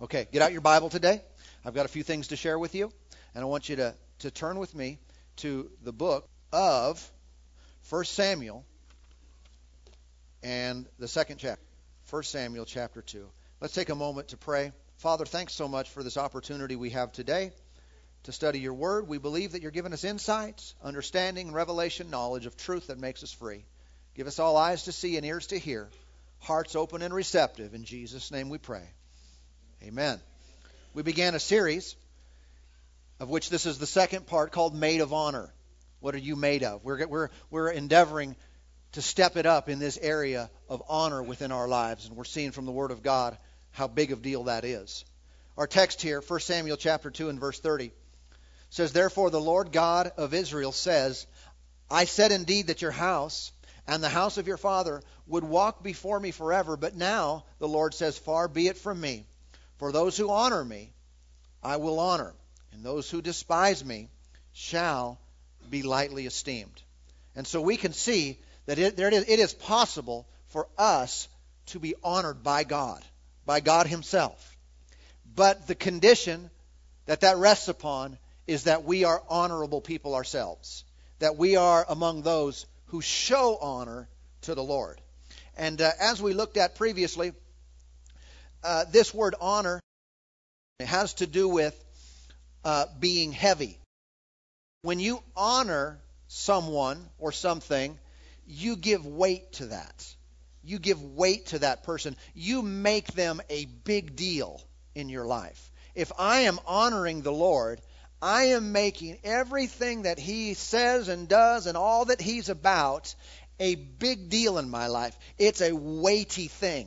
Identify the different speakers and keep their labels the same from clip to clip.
Speaker 1: Okay, get out your Bible today. I've got a few things to share with you, and I want you to, to turn with me to the book of 1 Samuel and the second chapter. 1 Samuel chapter 2. Let's take a moment to pray. Father, thanks so much for this opportunity we have today to study your word. We believe that you're giving us insights, understanding, revelation, knowledge of truth that makes us free. Give us all eyes to see and ears to hear, hearts open and receptive. In Jesus' name we pray. Amen. We began a series of which this is the second part called Made of Honor. What are you made of? We're, we're, we're endeavoring to step it up in this area of honor within our lives, and we're seeing from the Word of God how big of deal that is. Our text here, 1 Samuel chapter 2 and verse 30, says, Therefore the Lord God of Israel says, I said indeed that your house and the house of your father would walk before me forever, but now the Lord says, Far be it from me. For those who honor me, I will honor, and those who despise me shall be lightly esteemed. And so we can see that it, there it, is, it is possible for us to be honored by God, by God Himself. But the condition that that rests upon is that we are honorable people ourselves, that we are among those who show honor to the Lord. And uh, as we looked at previously, uh, this word honor it has to do with uh, being heavy. When you honor someone or something, you give weight to that. You give weight to that person. You make them a big deal in your life. If I am honoring the Lord, I am making everything that He says and does and all that He's about a big deal in my life. It's a weighty thing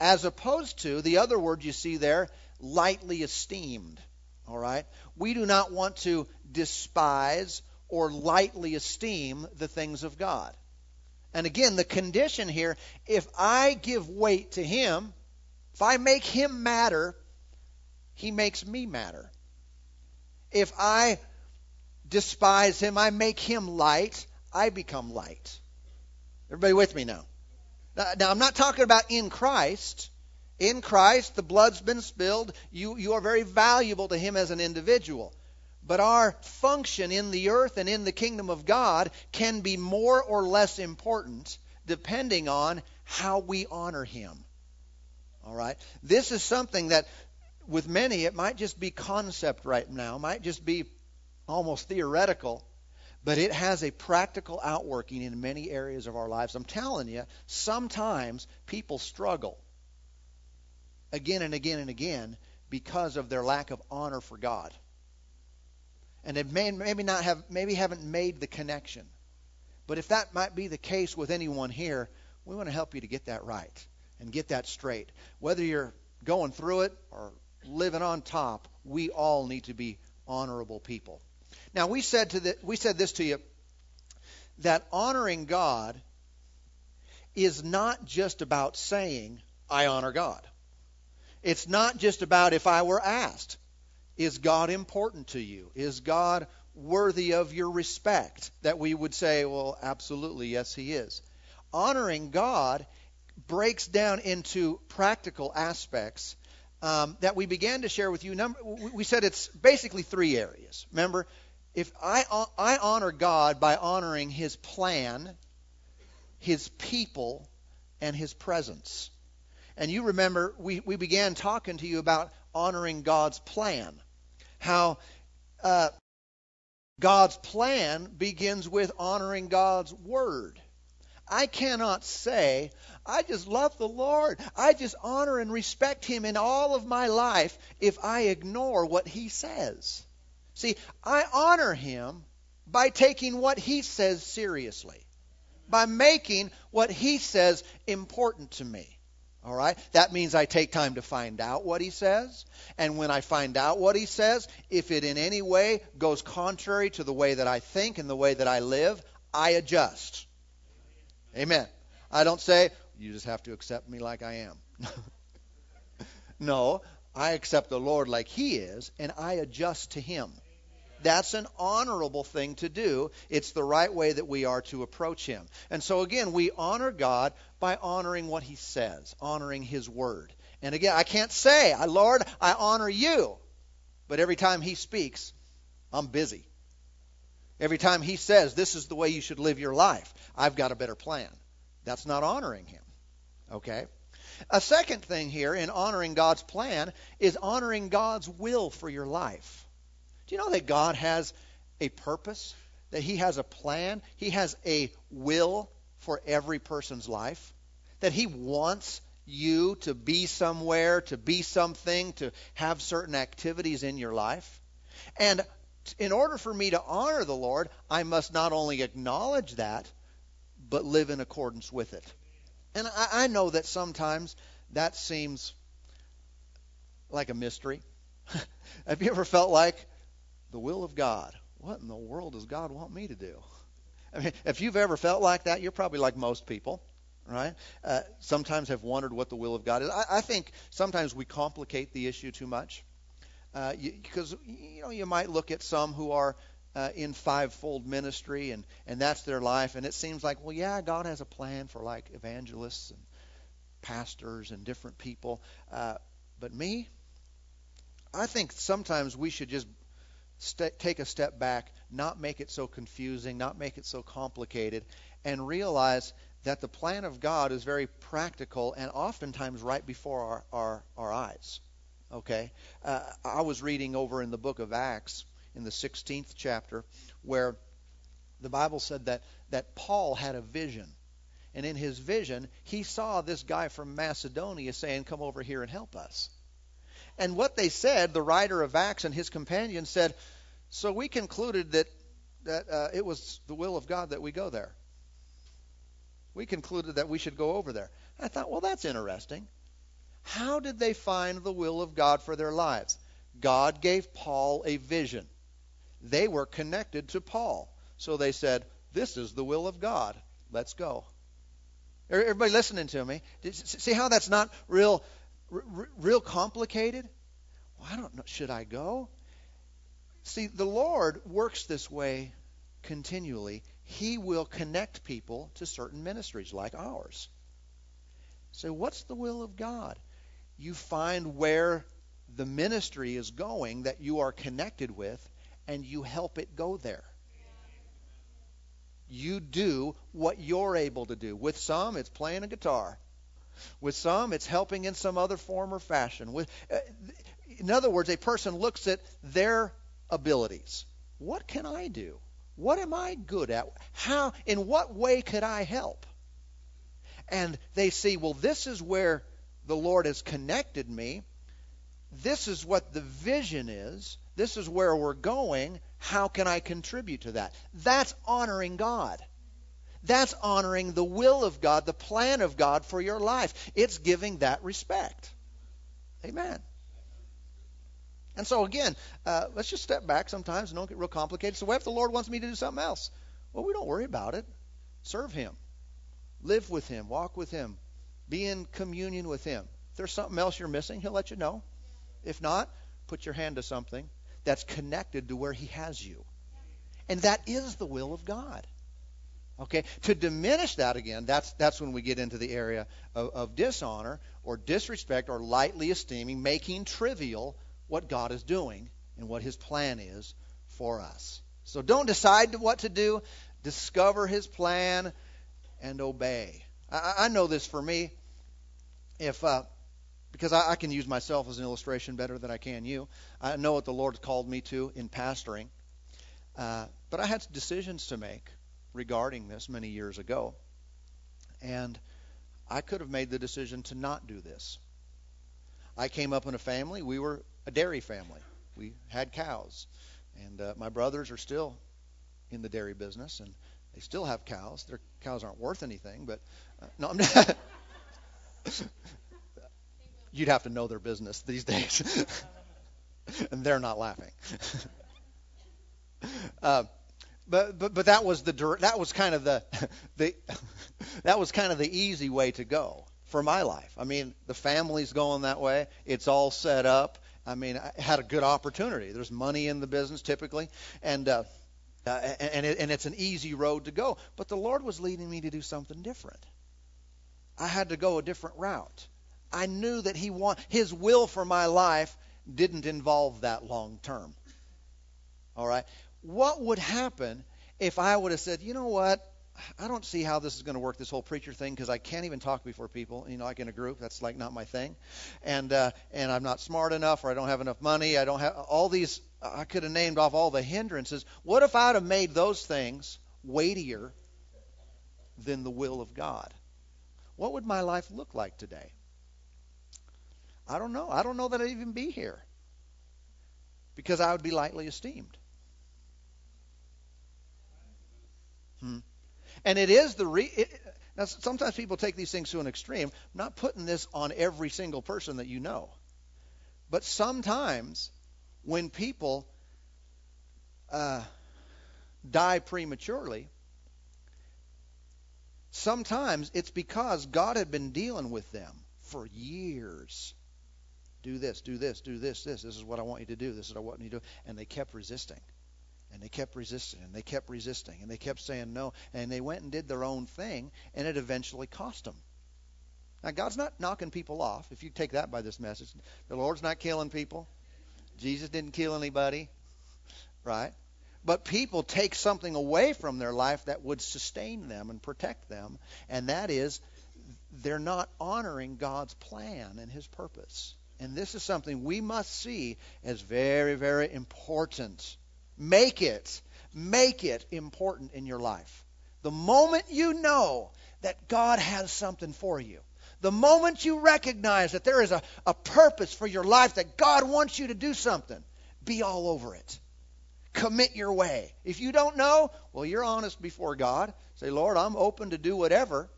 Speaker 1: as opposed to the other word you see there, lightly esteemed. All right? We do not want to despise or lightly esteem the things of God. And again, the condition here if I give weight to Him, if I make Him matter, He makes me matter. If I despise Him, I make Him light, I become light. Everybody with me now? Uh, now, I'm not talking about in Christ. In Christ, the blood's been spilled. You, you are very valuable to Him as an individual. But our function in the earth and in the kingdom of God can be more or less important depending on how we honor Him. All right? This is something that, with many, it might just be concept right now, might just be almost theoretical but it has a practical outworking in many areas of our lives. I'm telling you, sometimes people struggle again and again and again because of their lack of honor for God. And they may, maybe not have maybe haven't made the connection. But if that might be the case with anyone here, we want to help you to get that right and get that straight. Whether you're going through it or living on top, we all need to be honorable people. Now we said to the, we said this to you that honoring God is not just about saying I honor God. It's not just about if I were asked, is God important to you? Is God worthy of your respect? That we would say, well, absolutely, yes, he is. Honoring God breaks down into practical aspects um, that we began to share with you. Number, we said it's basically three areas. Remember, if I, I honor God by honoring his plan, his people, and his presence. And you remember we, we began talking to you about honoring God's plan. How uh, God's plan begins with honoring God's word. I cannot say, I just love the Lord. I just honor and respect Him in all of my life if I ignore what He says. See, I honor him by taking what he says seriously, by making what he says important to me. All right? That means I take time to find out what he says. And when I find out what he says, if it in any way goes contrary to the way that I think and the way that I live, I adjust. Amen. I don't say, you just have to accept me like I am. no, I accept the Lord like he is, and I adjust to him. That's an honorable thing to do. It's the right way that we are to approach Him. And so, again, we honor God by honoring what He says, honoring His Word. And again, I can't say, Lord, I honor you. But every time he speaks, I'm busy. Every time he says, this is the way you should live your life, I've got a better plan. That's not honoring him. Okay? A second thing here in honoring God's plan is honoring God's will for your life. Do you know that God has a purpose? That He has a plan? He has a will for every person's life? That He wants you to be somewhere, to be something, to have certain activities in your life? And in order for me to honor the Lord, I must not only acknowledge that, but live in accordance with it. And I, I know that sometimes that seems like a mystery. Have you ever felt like the will of God? What in the world does God want me to do? I mean, if you've ever felt like that, you're probably like most people, right? Uh, sometimes have wondered what the will of God is. I, I think sometimes we complicate the issue too much because uh, you, you know you might look at some who are uh, in fivefold ministry and and that's their life and it seems like well yeah God has a plan for like evangelists and pastors and different people uh, but me I think sometimes we should just st- take a step back not make it so confusing not make it so complicated and realize that the plan of God is very practical and oftentimes right before our, our, our eyes Okay? Uh, I was reading over in the book of Acts in the 16th chapter where the Bible said that, that Paul had a vision. And in his vision, he saw this guy from Macedonia saying, Come over here and help us. And what they said, the writer of Acts and his companion said, So we concluded that, that uh, it was the will of God that we go there. We concluded that we should go over there. I thought, well, that's interesting. How did they find the will of God for their lives? God gave Paul a vision. They were connected to Paul. So they said, This is the will of God. Let's go. Everybody listening to me? See how that's not real, real complicated? Well, I don't know. Should I go? See, the Lord works this way continually. He will connect people to certain ministries like ours. So, what's the will of God? you find where the ministry is going that you are connected with, and you help it go there. You do what you're able to do. With some, it's playing a guitar. With some, it's helping in some other form or fashion. With, uh, in other words, a person looks at their abilities. What can I do? What am I good at? How, in what way could I help? And they see, well, this is where the Lord has connected me. This is what the vision is. This is where we're going. How can I contribute to that? That's honoring God. That's honoring the will of God, the plan of God for your life. It's giving that respect. Amen. And so, again, uh, let's just step back sometimes and don't get real complicated. So, what if the Lord wants me to do something else? Well, we don't worry about it. Serve Him, live with Him, walk with Him, be in communion with Him. If there's something else you're missing, He'll let you know. If not, put your hand to something that's connected to where He has you. And that is the will of God. Okay, to diminish that again, that's that's when we get into the area of, of dishonor or disrespect or lightly esteeming, making trivial what God is doing and what His plan is for us. So don't decide what to do. Discover His plan and obey. I, I know this for me if uh, because I, I, can use myself as an illustration better than I can you. I know what the Lord called me to in pastoring, uh, but I had decisions to make regarding this many years ago, and I could have made the decision to not do this. I came up in a family. We were a dairy family. We had cows, and uh, my brothers are still in the dairy business, and they still have cows. Their cows aren't worth anything, but uh, no, I'm not. You'd have to know their business these days. and they're not laughing. uh, but, but but that was the that was kind of the the that was kind of the easy way to go for my life. I mean, the family's going that way. It's all set up. I mean, I had a good opportunity. There's money in the business typically, and uh, uh, and it, and it's an easy road to go. But the Lord was leading me to do something different. I had to go a different route. I knew that he want his will for my life didn't involve that long term. All right. What would happen if I would have said, you know what? I don't see how this is going to work, this whole preacher thing, because I can't even talk before people, you know, like in a group. That's like not my thing, and uh, and I'm not smart enough, or I don't have enough money. I don't have all these. I could have named off all the hindrances. What if I'd have made those things weightier than the will of God? What would my life look like today? I don't know. I don't know that I'd even be here because I would be lightly esteemed. Hmm. And it is the re. It, now, sometimes people take these things to an extreme. I'm not putting this on every single person that you know. But sometimes when people uh, die prematurely, sometimes it's because God had been dealing with them for years. Do this, do this, do this, this. This is what I want you to do. This is what I want you to do. And they kept resisting. And they kept resisting and they kept resisting and they kept saying no. And they went and did their own thing and it eventually cost them. Now, God's not knocking people off, if you take that by this message. The Lord's not killing people. Jesus didn't kill anybody, right? But people take something away from their life that would sustain them and protect them, and that is they're not honoring God's plan and His purpose. And this is something we must see as very, very important Make it, make it important in your life. The moment you know that God has something for you, the moment you recognize that there is a, a purpose for your life, that God wants you to do something, be all over it. Commit your way. If you don't know, well, you're honest before God. Say, Lord, I'm open to do whatever.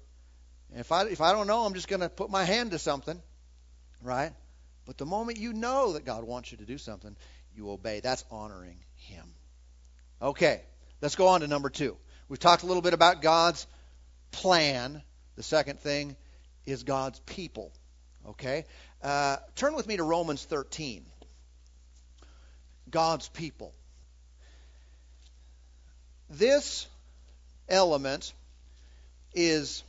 Speaker 1: if I if I don't know, I'm just going to put my hand to something, right? But the moment you know that God wants you to do something, you obey. That's honoring. Okay, let's go on to number two. We've talked a little bit about God's plan. The second thing is God's people. Okay? Uh, turn with me to Romans 13. God's people. This element is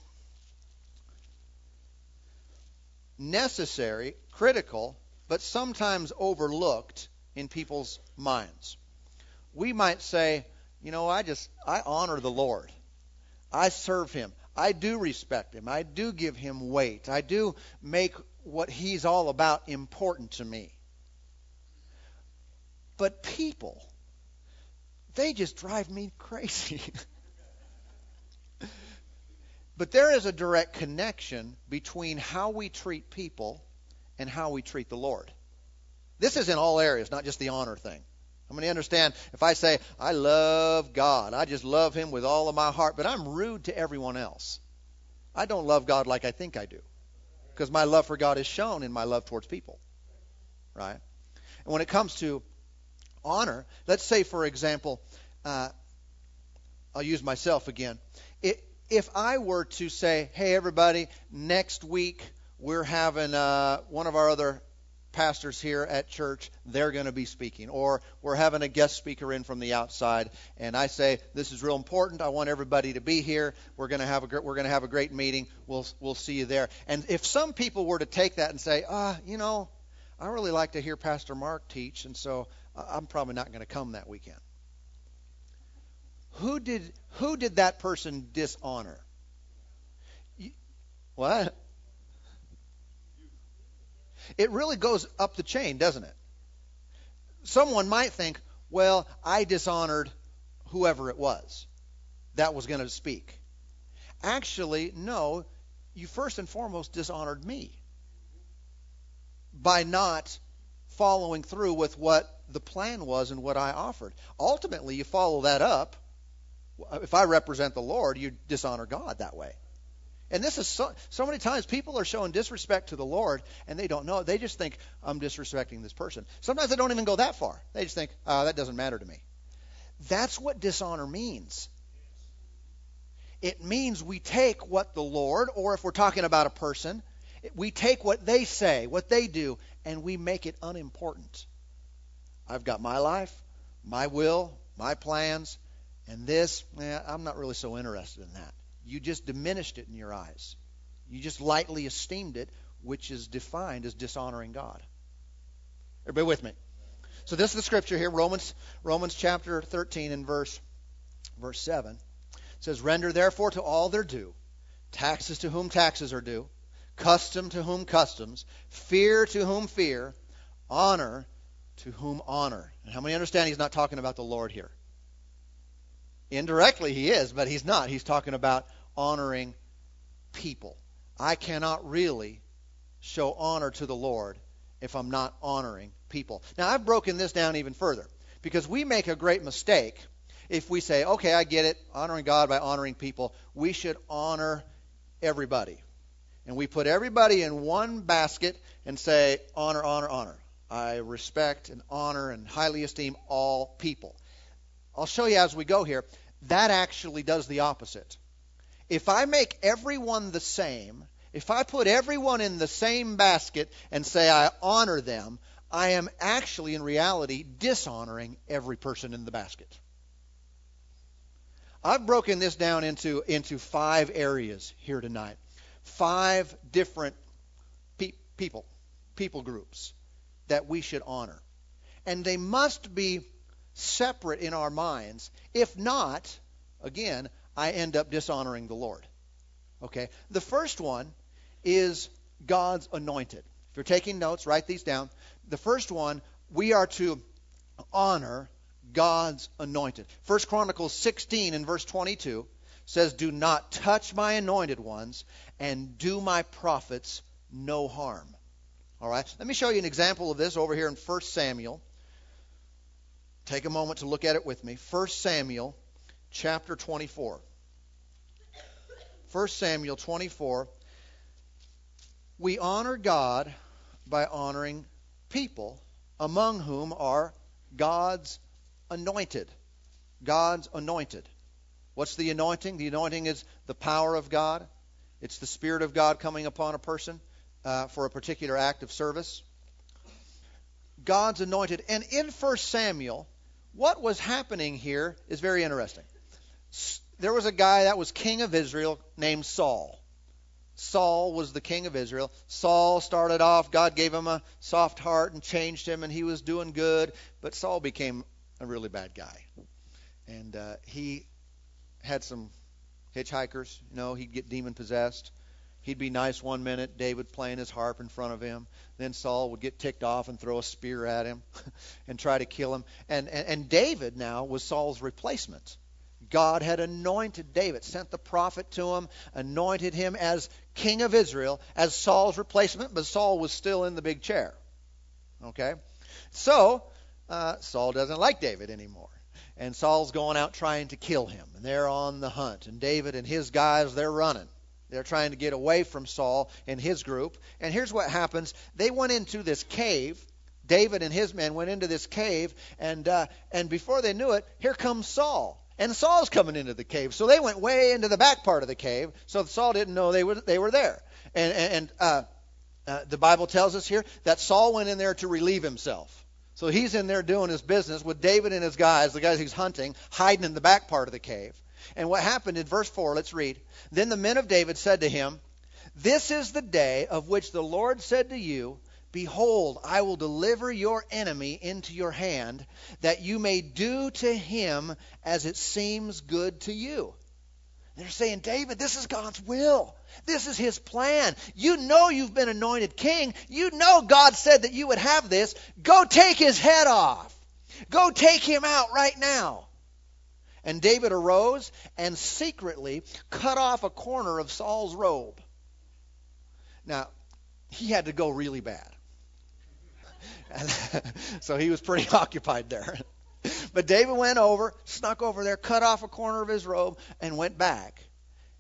Speaker 1: necessary, critical, but sometimes overlooked in people's minds we might say, you know, I just I honor the Lord. I serve him. I do respect him. I do give him weight. I do make what he's all about important to me. But people, they just drive me crazy. but there is a direct connection between how we treat people and how we treat the Lord. This is in all areas, not just the honor thing. I mean, understand if I say, I love God, I just love Him with all of my heart, but I'm rude to everyone else. I don't love God like I think I do. Because my love for God is shown in my love towards people. Right? And when it comes to honor, let's say, for example, uh, I'll use myself again. It, if I were to say, hey, everybody, next week we're having uh, one of our other pastors here at church, they're going to be speaking. Or we're having a guest speaker in from the outside, and I say, this is real important. I want everybody to be here. We're going to have a we're going to have a great meeting. We'll we'll see you there. And if some people were to take that and say, ah, you know, I really like to hear Pastor Mark teach, and so I'm probably not going to come that weekend. Who did who did that person dishonor? What? It really goes up the chain, doesn't it? Someone might think, well, I dishonored whoever it was that was going to speak. Actually, no, you first and foremost dishonored me by not following through with what the plan was and what I offered. Ultimately, you follow that up. If I represent the Lord, you dishonor God that way. And this is so, so many times people are showing disrespect to the Lord and they don't know. They just think, I'm disrespecting this person. Sometimes they don't even go that far. They just think, oh, that doesn't matter to me. That's what dishonor means. It means we take what the Lord, or if we're talking about a person, we take what they say, what they do, and we make it unimportant. I've got my life, my will, my plans, and this, eh, I'm not really so interested in that. You just diminished it in your eyes. You just lightly esteemed it which is defined as dishonoring God. Everybody with me? So this is the scripture here, Romans Romans chapter 13 and verse verse 7. It says, Render therefore to all their due, taxes to whom taxes are due, custom to whom customs, fear to whom fear, honor to whom honor. And how many understand he's not talking about the Lord here? Indirectly he is, but he's not. He's talking about honoring people. I cannot really show honor to the Lord if I'm not honoring people. Now, I've broken this down even further because we make a great mistake if we say, okay, I get it, honoring God by honoring people. We should honor everybody. And we put everybody in one basket and say, honor, honor, honor. I respect and honor and highly esteem all people. I'll show you as we go here. That actually does the opposite. If I make everyone the same, if I put everyone in the same basket and say I honor them, I am actually, in reality, dishonoring every person in the basket. I've broken this down into, into five areas here tonight. Five different pe- people, people groups that we should honor. And they must be separate in our minds. If not, again, I end up dishonoring the Lord. Okay? The first one is God's anointed. If you're taking notes, write these down. The first one, we are to honor God's anointed. First Chronicles 16 and verse 22 says, Do not touch my anointed ones and do my prophets no harm. All right? Let me show you an example of this over here in 1 Samuel. Take a moment to look at it with me. 1 Samuel chapter 24. 1 Samuel 24. We honor God by honoring people, among whom are God's anointed. God's anointed. What's the anointing? The anointing is the power of God. It's the Spirit of God coming upon a person uh, for a particular act of service. God's anointed. And in 1 Samuel, what was happening here is very interesting. There was a guy that was king of Israel named Saul. Saul was the king of Israel. Saul started off, God gave him a soft heart and changed him, and he was doing good. But Saul became a really bad guy. And uh, he had some hitchhikers. You know, he'd get demon possessed. He'd be nice one minute, David playing his harp in front of him. Then Saul would get ticked off and throw a spear at him and try to kill him. And, and, and David now was Saul's replacement. God had anointed David, sent the prophet to him, anointed him as king of Israel, as Saul's replacement, but Saul was still in the big chair. Okay? So, uh, Saul doesn't like David anymore. And Saul's going out trying to kill him. And they're on the hunt. And David and his guys, they're running. They're trying to get away from Saul and his group. And here's what happens they went into this cave. David and his men went into this cave, and uh, and before they knew it, here comes Saul. And Saul's coming into the cave. So they went way into the back part of the cave. So Saul didn't know they were they were there. And and uh, uh, the Bible tells us here that Saul went in there to relieve himself. So he's in there doing his business with David and his guys, the guys he's hunting, hiding in the back part of the cave. And what happened in verse 4, let's read. Then the men of David said to him, This is the day of which the Lord said to you, Behold, I will deliver your enemy into your hand, that you may do to him as it seems good to you. They're saying, David, this is God's will. This is his plan. You know you've been anointed king. You know God said that you would have this. Go take his head off. Go take him out right now. And David arose and secretly cut off a corner of Saul's robe. Now, he had to go really bad. so he was pretty occupied there. But David went over, snuck over there, cut off a corner of his robe, and went back.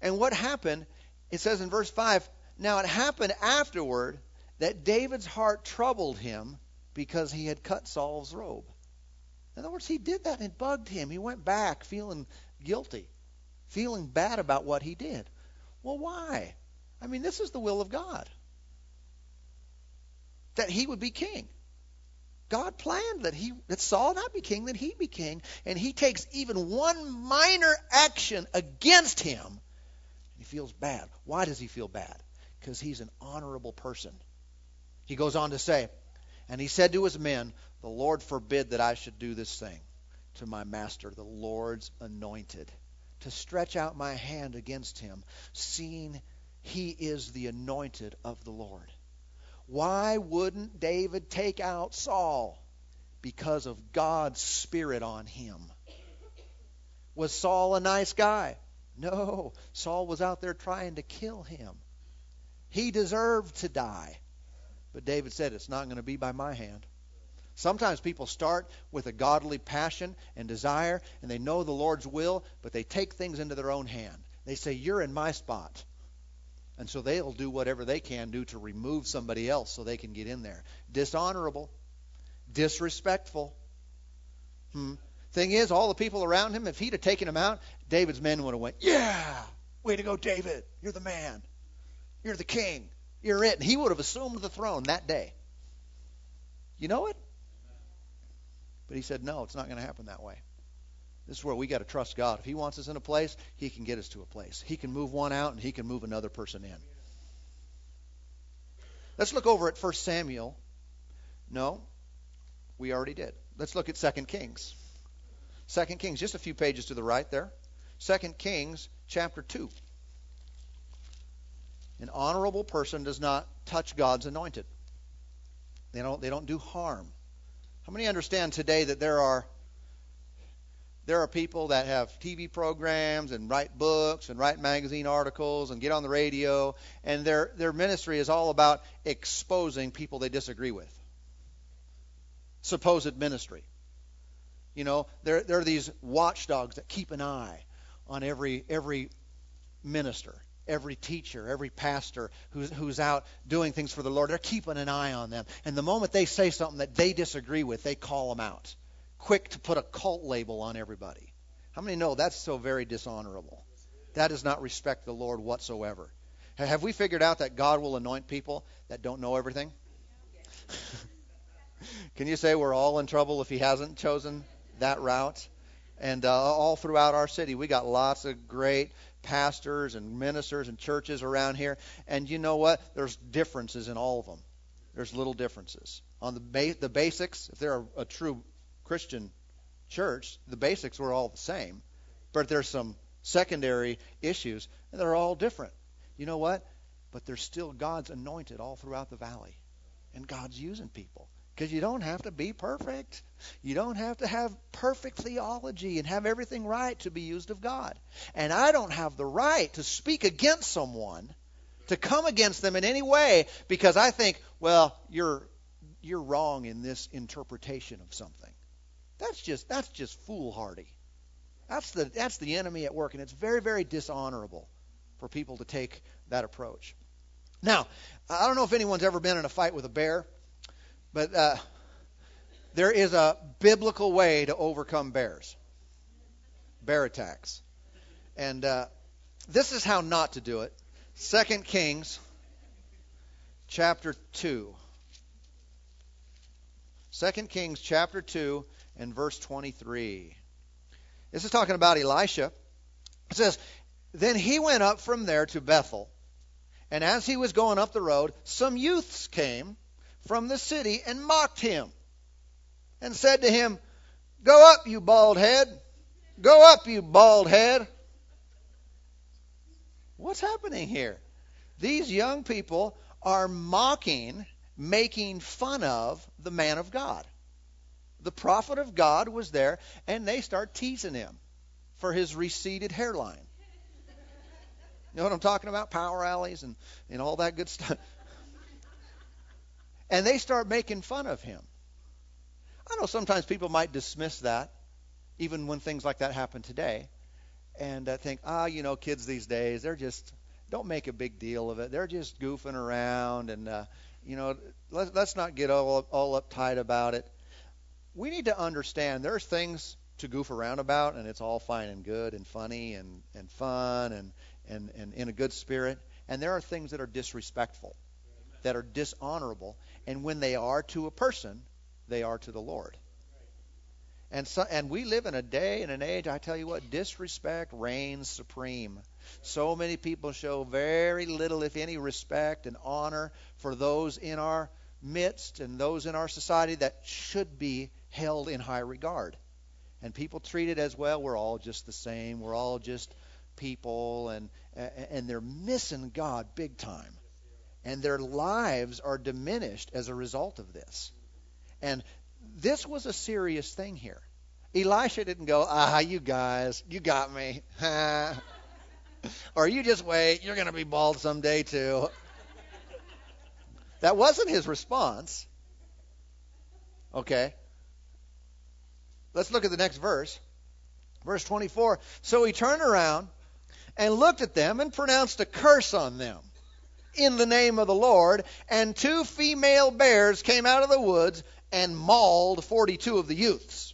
Speaker 1: And what happened, it says in verse 5 Now it happened afterward that David's heart troubled him because he had cut Saul's robe. In other words, he did that and it bugged him. He went back feeling guilty, feeling bad about what he did. Well, why? I mean, this is the will of God that he would be king. God planned that he that Saul not be king, that he be king, and he takes even one minor action against him. And he feels bad. Why does he feel bad? because he's an honorable person. He goes on to say, And he said to his men, The Lord forbid that I should do this thing to my master, the Lord's anointed, to stretch out my hand against him, seeing he is the anointed of the Lord. Why wouldn't David take out Saul? Because of God's Spirit on him. Was Saul a nice guy? No. Saul was out there trying to kill him. He deserved to die. But David said, It's not going to be by my hand. Sometimes people start with a godly passion and desire, and they know the Lord's will, but they take things into their own hand. They say, You're in my spot. And so they'll do whatever they can do to remove somebody else so they can get in there. Dishonorable, disrespectful. Hmm. Thing is, all the people around him, if he'd have taken him out, David's men would have went, "Yeah, way to go, David! You're the man. You're the king. You're it." And he would have assumed the throne that day. You know it? But he said, "No, it's not going to happen that way." This is where we got to trust God. If He wants us in a place, He can get us to a place. He can move one out and He can move another person in. Let's look over at 1 Samuel. No, we already did. Let's look at 2 Kings. 2 Kings, just a few pages to the right there. 2 Kings chapter 2. An honorable person does not touch God's anointed. They don't, they don't do harm. How many understand today that there are there are people that have TV programs and write books and write magazine articles and get on the radio, and their their ministry is all about exposing people they disagree with. Supposed ministry. You know, there there are these watchdogs that keep an eye on every every minister, every teacher, every pastor who's who's out doing things for the Lord. They're keeping an eye on them, and the moment they say something that they disagree with, they call them out quick to put a cult label on everybody. How many know that's so very dishonorable? That does not respect the Lord whatsoever. Have we figured out that God will anoint people that don't know everything? Can you say we're all in trouble if He hasn't chosen that route? And uh, all throughout our city, we got lots of great pastors and ministers and churches around here. And you know what? There's differences in all of them. There's little differences. On the, ba- the basics, if they're a, a true Christian church, the basics were all the same, but there's some secondary issues, and they're all different. You know what? But there's still God's anointed all throughout the valley, and God's using people. Because you don't have to be perfect. You don't have to have perfect theology and have everything right to be used of God. And I don't have the right to speak against someone, to come against them in any way, because I think, well, you're you're wrong in this interpretation of something. That's just that's just foolhardy. That's the that's the enemy at work, and it's very very dishonorable for people to take that approach. Now, I don't know if anyone's ever been in a fight with a bear, but uh, there is a biblical way to overcome bears, bear attacks, and uh, this is how not to do it. 2 Kings, chapter two. 2 Kings chapter 2 and verse 23. This is talking about Elisha. It says, Then he went up from there to Bethel, and as he was going up the road, some youths came from the city and mocked him, and said to him, Go up, you bald head! Go up, you bald head! What's happening here? These young people are mocking, making fun of the man of God the prophet of God was there, and they start teasing him for his receded hairline. You know what I'm talking about? Power alleys and, and all that good stuff. And they start making fun of him. I know sometimes people might dismiss that, even when things like that happen today, and uh, think, ah, you know, kids these days, they're just, don't make a big deal of it. They're just goofing around, and, uh, you know, let, let's not get all, all uptight about it we need to understand there's things to goof around about, and it's all fine and good and funny and, and fun and, and, and in a good spirit. And there are things that are disrespectful, that are dishonorable. And when they are to a person, they are to the Lord. And so, and we live in a day and an age, I tell you what, disrespect reigns supreme. So many people show very little, if any, respect and honor for those in our midst and those in our society that should be held in high regard. And people treat it as well, we're all just the same, we're all just people, and, and they're missing God big time. And their lives are diminished as a result of this. And this was a serious thing here. Elisha didn't go, ah, you guys, you got me. or you just wait, you're going to be bald someday too. That wasn't his response. Okay. Let's look at the next verse. Verse 24. So he turned around and looked at them and pronounced a curse on them in the name of the Lord. And two female bears came out of the woods and mauled 42 of the youths.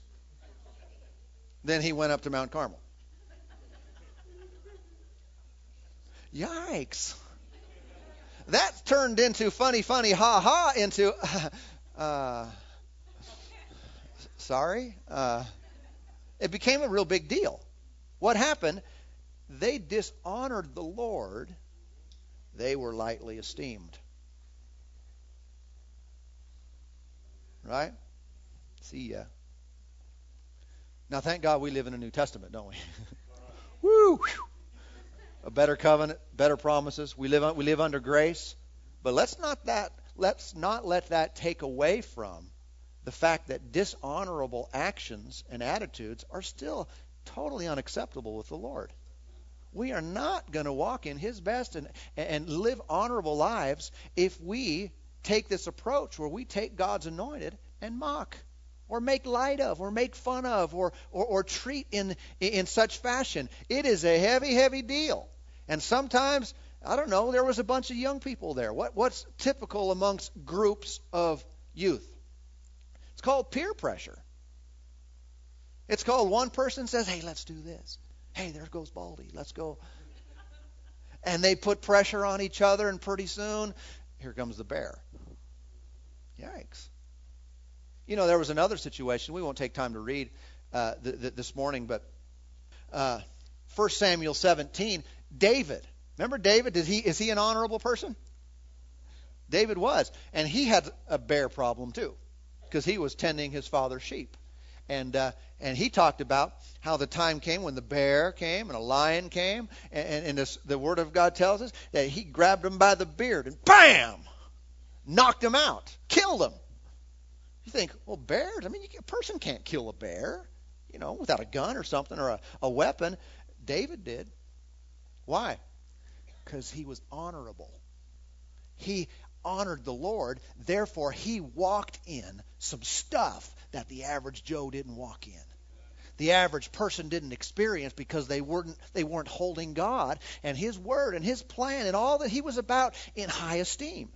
Speaker 1: Then he went up to Mount Carmel. Yikes. That turned into funny, funny, ha ha, into, uh, sorry. Uh, it became a real big deal. What happened? They dishonored the Lord, they were lightly esteemed. Right? See ya. Now, thank God we live in a New Testament, don't we? Woo! A better covenant, better promises. We live we live under grace, but let's not that let's not let that take away from the fact that dishonorable actions and attitudes are still totally unacceptable with the Lord. We are not going to walk in His best and, and live honorable lives if we take this approach where we take God's anointed and mock or make light of or make fun of or, or, or treat in, in such fashion. It is a heavy, heavy deal. And sometimes, I don't know, there was a bunch of young people there. What, what's typical amongst groups of youth? It's called peer pressure. It's called one person says, hey, let's do this. Hey, there goes Baldy. Let's go. And they put pressure on each other, and pretty soon, here comes the bear. Yikes. You know, there was another situation. We won't take time to read uh, th- th- this morning, but uh, 1 Samuel 17, David. Remember David? Did he is he an honorable person? David was, and he had a bear problem too, because he was tending his father's sheep, and uh, and he talked about how the time came when the bear came and a lion came, and, and, and this, the Word of God tells us that he grabbed him by the beard and bam, knocked him out, killed him. You think, well, bears, I mean, you, a person can't kill a bear, you know, without a gun or something or a, a weapon. David did. Why? Because he was honorable. He honored the Lord, therefore, he walked in some stuff that the average Joe didn't walk in the average person didn't experience because they weren't they weren't holding God and his word and his plan and all that he was about in high esteem.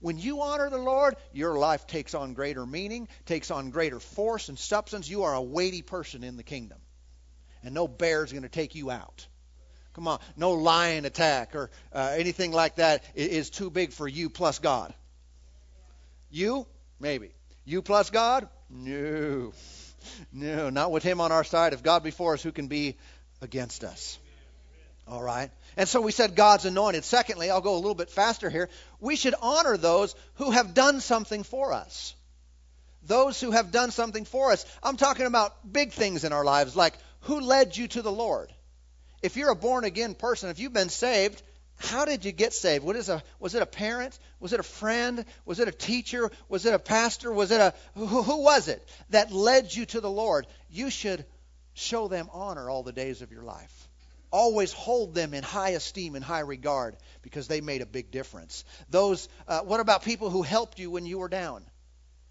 Speaker 1: When you honor the Lord, your life takes on greater meaning, takes on greater force and substance. You are a weighty person in the kingdom. And no bear is going to take you out. Come on, no lion attack or uh, anything like that is too big for you plus God. You? Maybe. You plus God? No. No, not with Him on our side. If God before us, who can be against us? All right. And so we said God's anointed. Secondly, I'll go a little bit faster here. We should honor those who have done something for us. Those who have done something for us. I'm talking about big things in our lives, like who led you to the Lord? If you're a born again person, if you've been saved, how did you get saved? What is a was it a parent? Was it a friend? Was it a teacher? Was it a pastor? Was it a who, who was it that led you to the Lord? You should show them honor all the days of your life. Always hold them in high esteem and high regard because they made a big difference. Those, uh, what about people who helped you when you were down?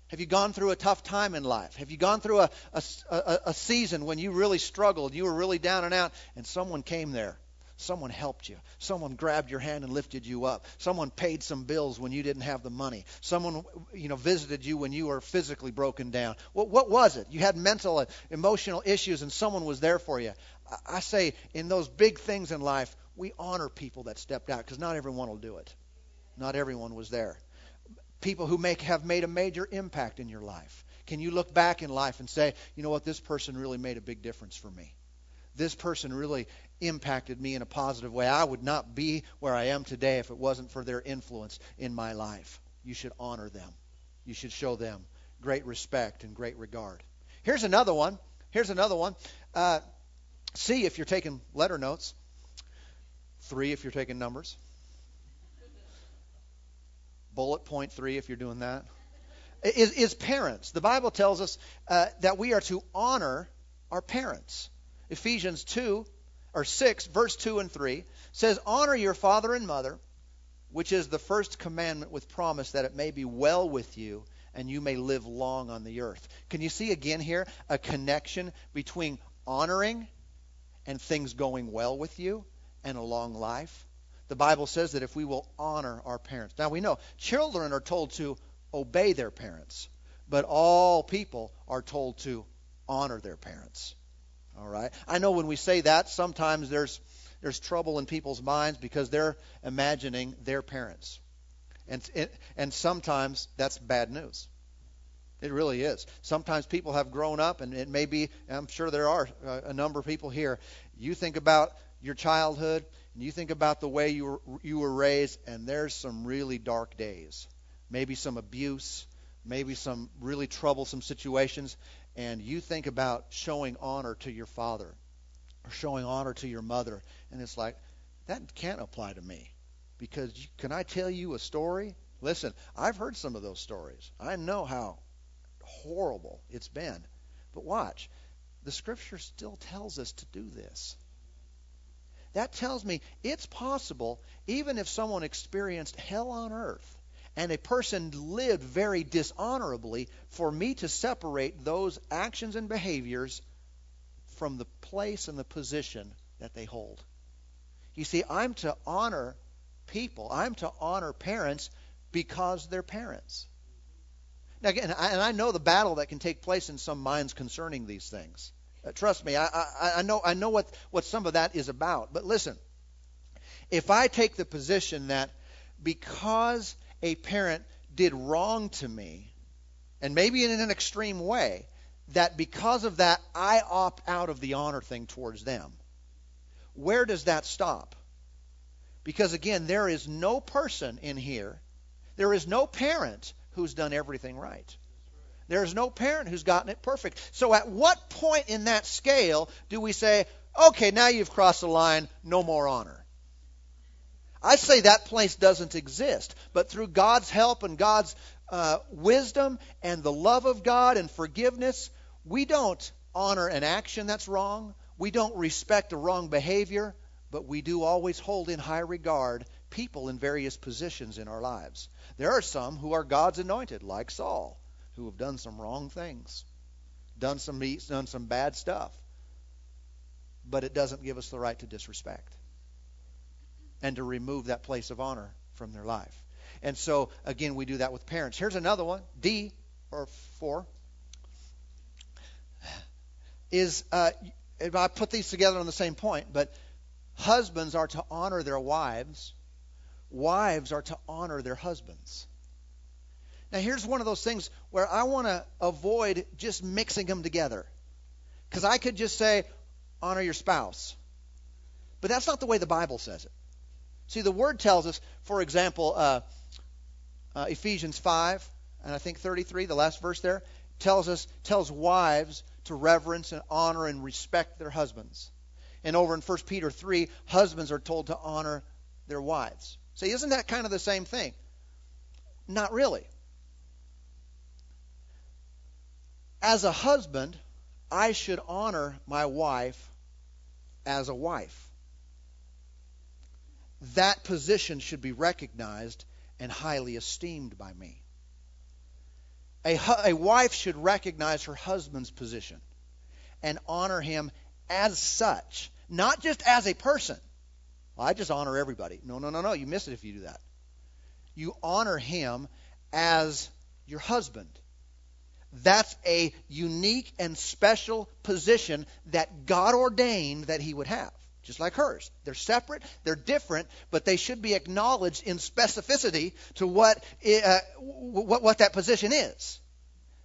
Speaker 1: Have you gone through a tough time in life? Have you gone through a, a, a, a season when you really struggled, you were really down and out, and someone came there Someone helped you. Someone grabbed your hand and lifted you up. Someone paid some bills when you didn't have the money. Someone, you know, visited you when you were physically broken down. What, what was it? You had mental and emotional issues, and someone was there for you. I, I say, in those big things in life, we honor people that stepped out because not everyone will do it. Not everyone was there. People who make have made a major impact in your life. Can you look back in life and say, you know what, this person really made a big difference for me? This person really impacted me in a positive way. I would not be where I am today if it wasn't for their influence in my life. You should honor them. You should show them great respect and great regard. Here's another one. Here's another one. Uh, if you're taking letter notes. Three, if you're taking numbers. Bullet point three, if you're doing that. Is, is parents. The Bible tells us uh, that we are to honor our parents. Ephesians 2 or 6, verse 2 and 3 says, Honor your father and mother, which is the first commandment with promise that it may be well with you and you may live long on the earth. Can you see again here a connection between honoring and things going well with you and a long life? The Bible says that if we will honor our parents. Now we know children are told to obey their parents, but all people are told to honor their parents. All right? I know when we say that, sometimes there's there's trouble in people's minds because they're imagining their parents. And, and sometimes that's bad news. It really is. Sometimes people have grown up, and it may be, I'm sure there are uh, a number of people here. You think about your childhood, and you think about the way you were, you were raised, and there's some really dark days. Maybe some abuse, maybe some really troublesome situations, and you think about showing honor to your father or showing honor to your mother, and it's like, that can't apply to me. Because can I tell you a story? Listen, I've heard some of those stories. I know how horrible it's been. But watch, the scripture still tells us to do this. That tells me it's possible, even if someone experienced hell on earth and a person lived very dishonorably, for me to separate those actions and behaviors from the place and the position that they hold. You see, I'm to honor people. I'm to honor parents because they're parents. Now, again, I, and I know the battle that can take place in some minds concerning these things. Uh, trust me, I, I, I know I know what, what some of that is about. But listen, if I take the position that because a parent did wrong to me, and maybe in an extreme way, that because of that I opt out of the honor thing towards them. Where does that stop? Because again, there is no person in here, there is no parent who's done everything right. There is no parent who's gotten it perfect. So at what point in that scale do we say, okay, now you've crossed the line, no more honor? I say that place doesn't exist. But through God's help and God's uh, wisdom and the love of God and forgiveness, we don't honor an action that's wrong. We don't respect a wrong behavior, but we do always hold in high regard people in various positions in our lives. There are some who are God's anointed, like Saul, who have done some wrong things, done some done some bad stuff. But it doesn't give us the right to disrespect and to remove that place of honor from their life. And so, again, we do that with parents. Here's another one D, or 4, is uh, I put these together on the same point, but husbands are to honor their wives, wives are to honor their husbands. Now, here's one of those things where I want to avoid just mixing them together. Because I could just say, honor your spouse. But that's not the way the Bible says it. See, the word tells us, for example, uh, uh, Ephesians 5, and I think 33, the last verse there, tells us tells wives to reverence and honor and respect their husbands. And over in 1 Peter 3, husbands are told to honor their wives. See, isn't that kind of the same thing? Not really. As a husband, I should honor my wife as a wife that position should be recognized and highly esteemed by me. A, a wife should recognize her husband's position and honor him as such, not just as a person. Well, I just honor everybody. No, no, no, no. You miss it if you do that. You honor him as your husband. That's a unique and special position that God ordained that he would have. Just like hers. They're separate, they're different, but they should be acknowledged in specificity to what uh, what, what that position is.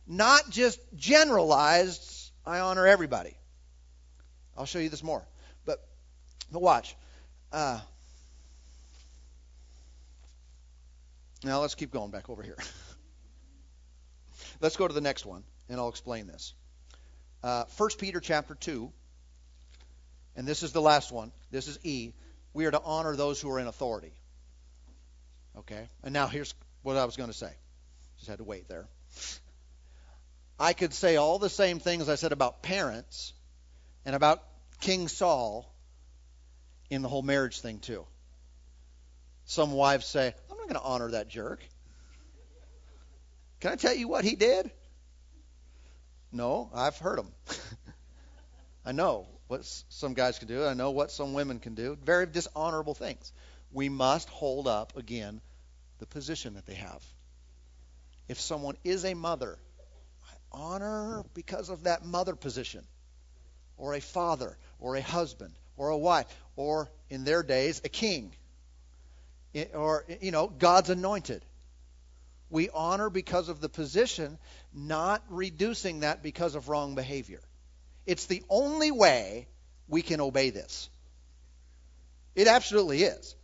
Speaker 1: Not just generalized, I honor everybody. I'll show you this more. But but watch. Uh, now let's keep going back over here. let's go to the next one, and I'll explain this. Uh, 1 Peter chapter 2 and this is the last one. This is E. We are to honor those who are in authority. Okay? And now here's what I was going to say. Just had to wait there. I could say all the same things I said about parents and about King Saul in the whole marriage thing, too. Some wives say, I'm not going to honor that jerk. Can I tell you what he did? No, I've heard him. I know what some guys can do. I know what some women can do. Very dishonorable things. We must hold up, again, the position that they have. If someone is a mother, I honor because of that mother position, or a father, or a husband, or a wife, or in their days, a king, or, you know, God's anointed. We honor because of the position, not reducing that because of wrong behavior. It's the only way we can obey this. It absolutely is.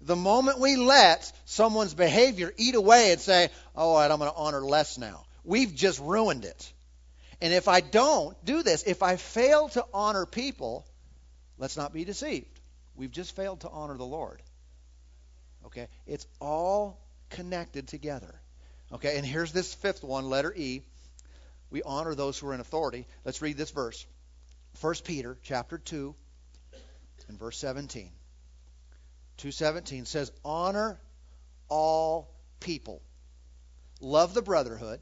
Speaker 1: The moment we let someone's behavior eat away and say, oh, right, I'm going to honor less now, we've just ruined it. And if I don't do this, if I fail to honor people, let's not be deceived. We've just failed to honor the Lord. Okay? It's all connected together. Okay, and here's this fifth one, letter E we honor those who are in authority. Let's read this verse. 1 Peter chapter 2 and verse 17. 2:17 says honor all people. Love the brotherhood,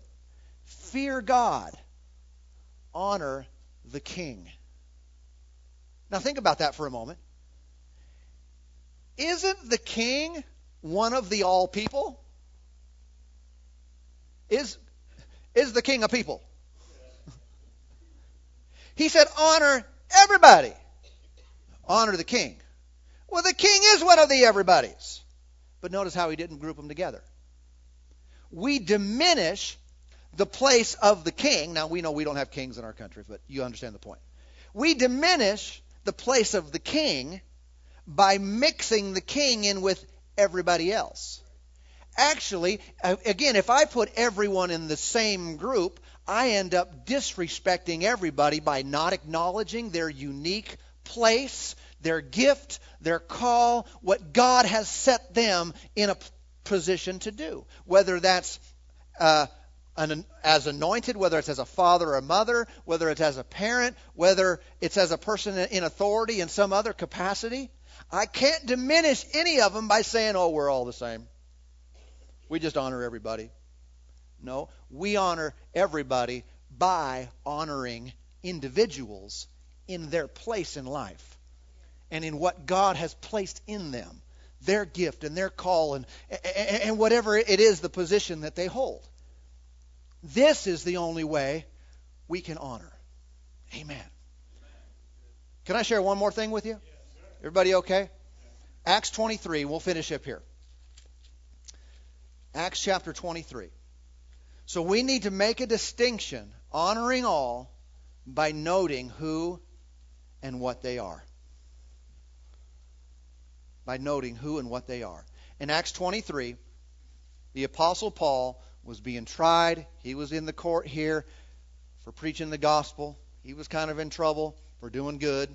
Speaker 1: fear God, honor the king. Now think about that for a moment. Isn't the king one of the all people? Is is the king a people? He said, honor everybody. Honor the king. Well, the king is one of the everybody's. But notice how he didn't group them together. We diminish the place of the king. Now, we know we don't have kings in our country, but you understand the point. We diminish the place of the king by mixing the king in with everybody else. Actually, uh, again, if I put everyone in the same group, I end up disrespecting everybody by not acknowledging their unique place, their gift, their call, what God has set them in a position to do. Whether that's uh, an, as anointed, whether it's as a father or a mother, whether it's as a parent, whether it's as a person in authority in some other capacity. I can't diminish any of them by saying, oh, we're all the same. We just honor everybody. No, we honor everybody by honoring individuals in their place in life and in what God has placed in them, their gift and their call and, and whatever it is, the position that they hold. This is the only way we can honor. Amen. Can I share one more thing with you? Everybody okay? Acts 23, we'll finish up here. Acts chapter 23. So we need to make a distinction, honoring all, by noting who and what they are. By noting who and what they are. In Acts 23, the Apostle Paul was being tried. He was in the court here for preaching the gospel. He was kind of in trouble for doing good.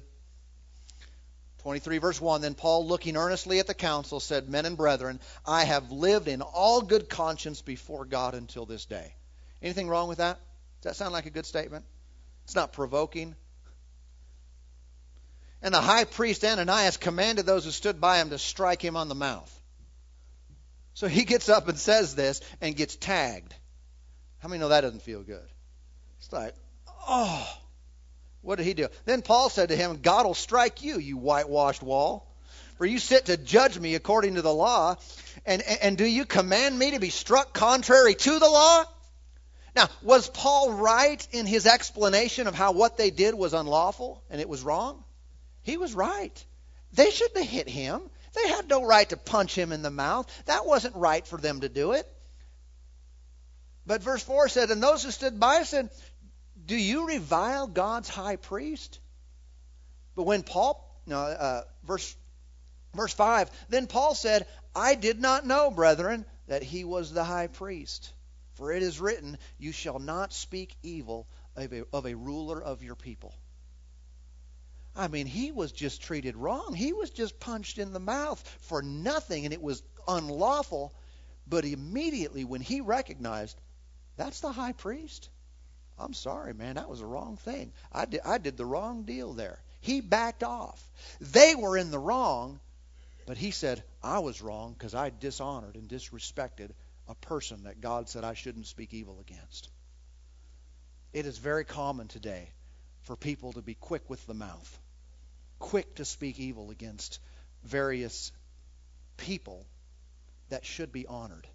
Speaker 1: 23 verse 1 Then Paul, looking earnestly at the council, said, Men and brethren, I have lived in all good conscience before God until this day. Anything wrong with that? Does that sound like a good statement? It's not provoking. And the high priest Ananias commanded those who stood by him to strike him on the mouth. So he gets up and says this and gets tagged. How many know that doesn't feel good? It's like, oh. What did he do? Then Paul said to him, God will strike you, you whitewashed wall. For you sit to judge me according to the law. And, and, and do you command me to be struck contrary to the law? Now, was Paul right in his explanation of how what they did was unlawful and it was wrong? He was right. They shouldn't have hit him. They had no right to punch him in the mouth. That wasn't right for them to do it. But verse 4 said, And those who stood by said, Do you revile God's high priest? But when Paul, no, uh, verse, verse 5, then Paul said, I did not know, brethren, that he was the high priest. For it is written, You shall not speak evil of a, of a ruler of your people. I mean, he was just treated wrong. He was just punched in the mouth for nothing, and it was unlawful. But immediately, when he recognized, that's the high priest, I'm sorry, man, that was the wrong thing. I did, I did the wrong deal there. He backed off. They were in the wrong, but he said, I was wrong because I dishonored and disrespected a person that God said I shouldn't speak evil against. It is very common today for people to be quick with the mouth, quick to speak evil against various people that should be honored.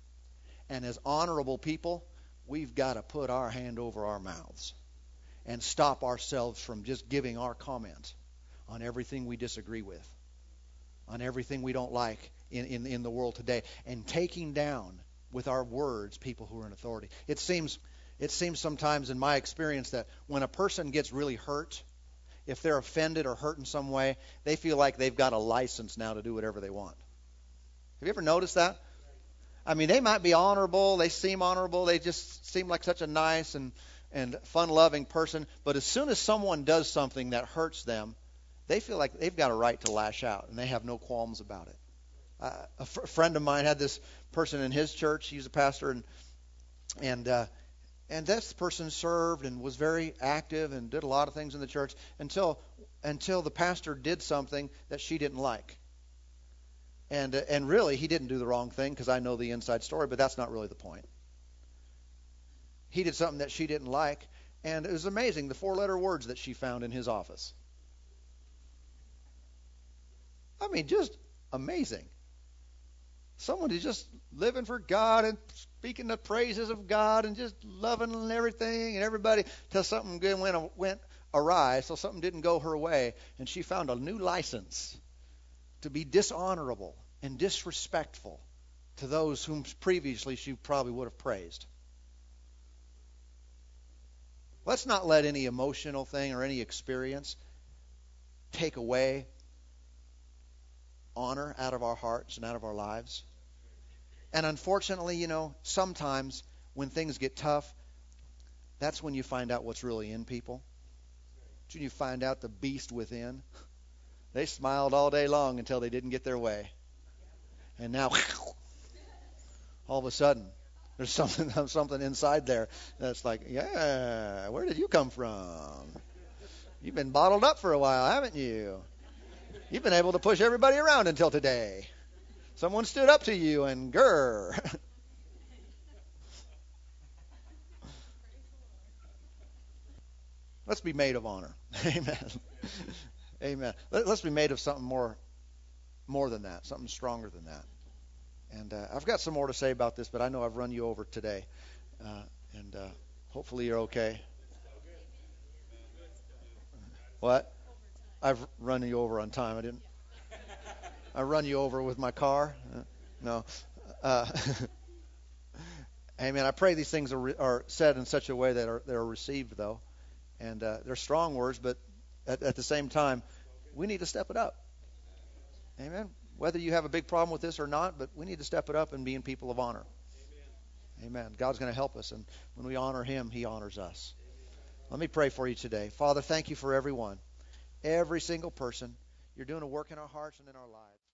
Speaker 1: And as honorable people, we've got to put our hand over our mouths and stop ourselves from just giving our comments on everything we disagree with, on everything we don't like in, in, in the world today, and taking down with our words people who are in authority. It seems it seems sometimes in my experience that when a person gets really hurt, if they're offended or hurt in some way, they feel like they've got a license now to do whatever they want. Have you ever noticed that? I mean, they might be honorable, they seem honorable, they just seem like such a nice and and fun-loving person, but as soon as someone does something that hurts them, they feel like they've got a right to lash out, and they have no qualms about it. Uh, friend of mine had this person in his church. He's a pastor, and and uh, and this person served and was very active and did a lot of things in the church until until the pastor did something that she didn't like. And uh, and really, he didn't do the wrong thing because I know the inside story, but that's not really the point. He did something that she didn't like, and it was amazing the four-letter words that she found in his office. I mean, just amazing. Someone who's just living for God and speaking the praises of God and just loving everything and everybody till something went went awry, so something didn't go her way, and she found a new license to be dishonorable and disrespectful to those whom previously she probably would have praised. Let's not let any emotional thing or any experience take away honor out of our hearts and out of our lives. And unfortunately, you know, sometimes when things get tough, that's when you find out what's really in people. That's when you find out the beast within. They smiled all day long until they didn't get their way. And now, all of a sudden, there's something something inside there that's like, yeah, where did you come from? You've been bottled up for a while, haven't you? You've been able to push everybody around until today. Someone stood up to you and grr. Let's be made of honor. Amen. Amen. Let, us be made of something more, more than that, something stronger than that. And uh, I've got some more to say about this, but I know I've run you over today, uh, and uh, hopefully you're okay. What? I've run you over on time. I didn't. I run you over with my car. Uh, no. Uh, amen. I pray these things are, re- are said in such a way that are, that are received, though. And uh, they're strong words, but at, at the same time, we need to step it up. Amen. Whether you have a big problem with this or not, but we need to step it up and being people of honor. Amen. Amen. God's going to help us, and when we honor Him, He honors us. Let me pray for you today. Father, thank you for everyone, every single person. You're doing a work in our hearts and in our lives.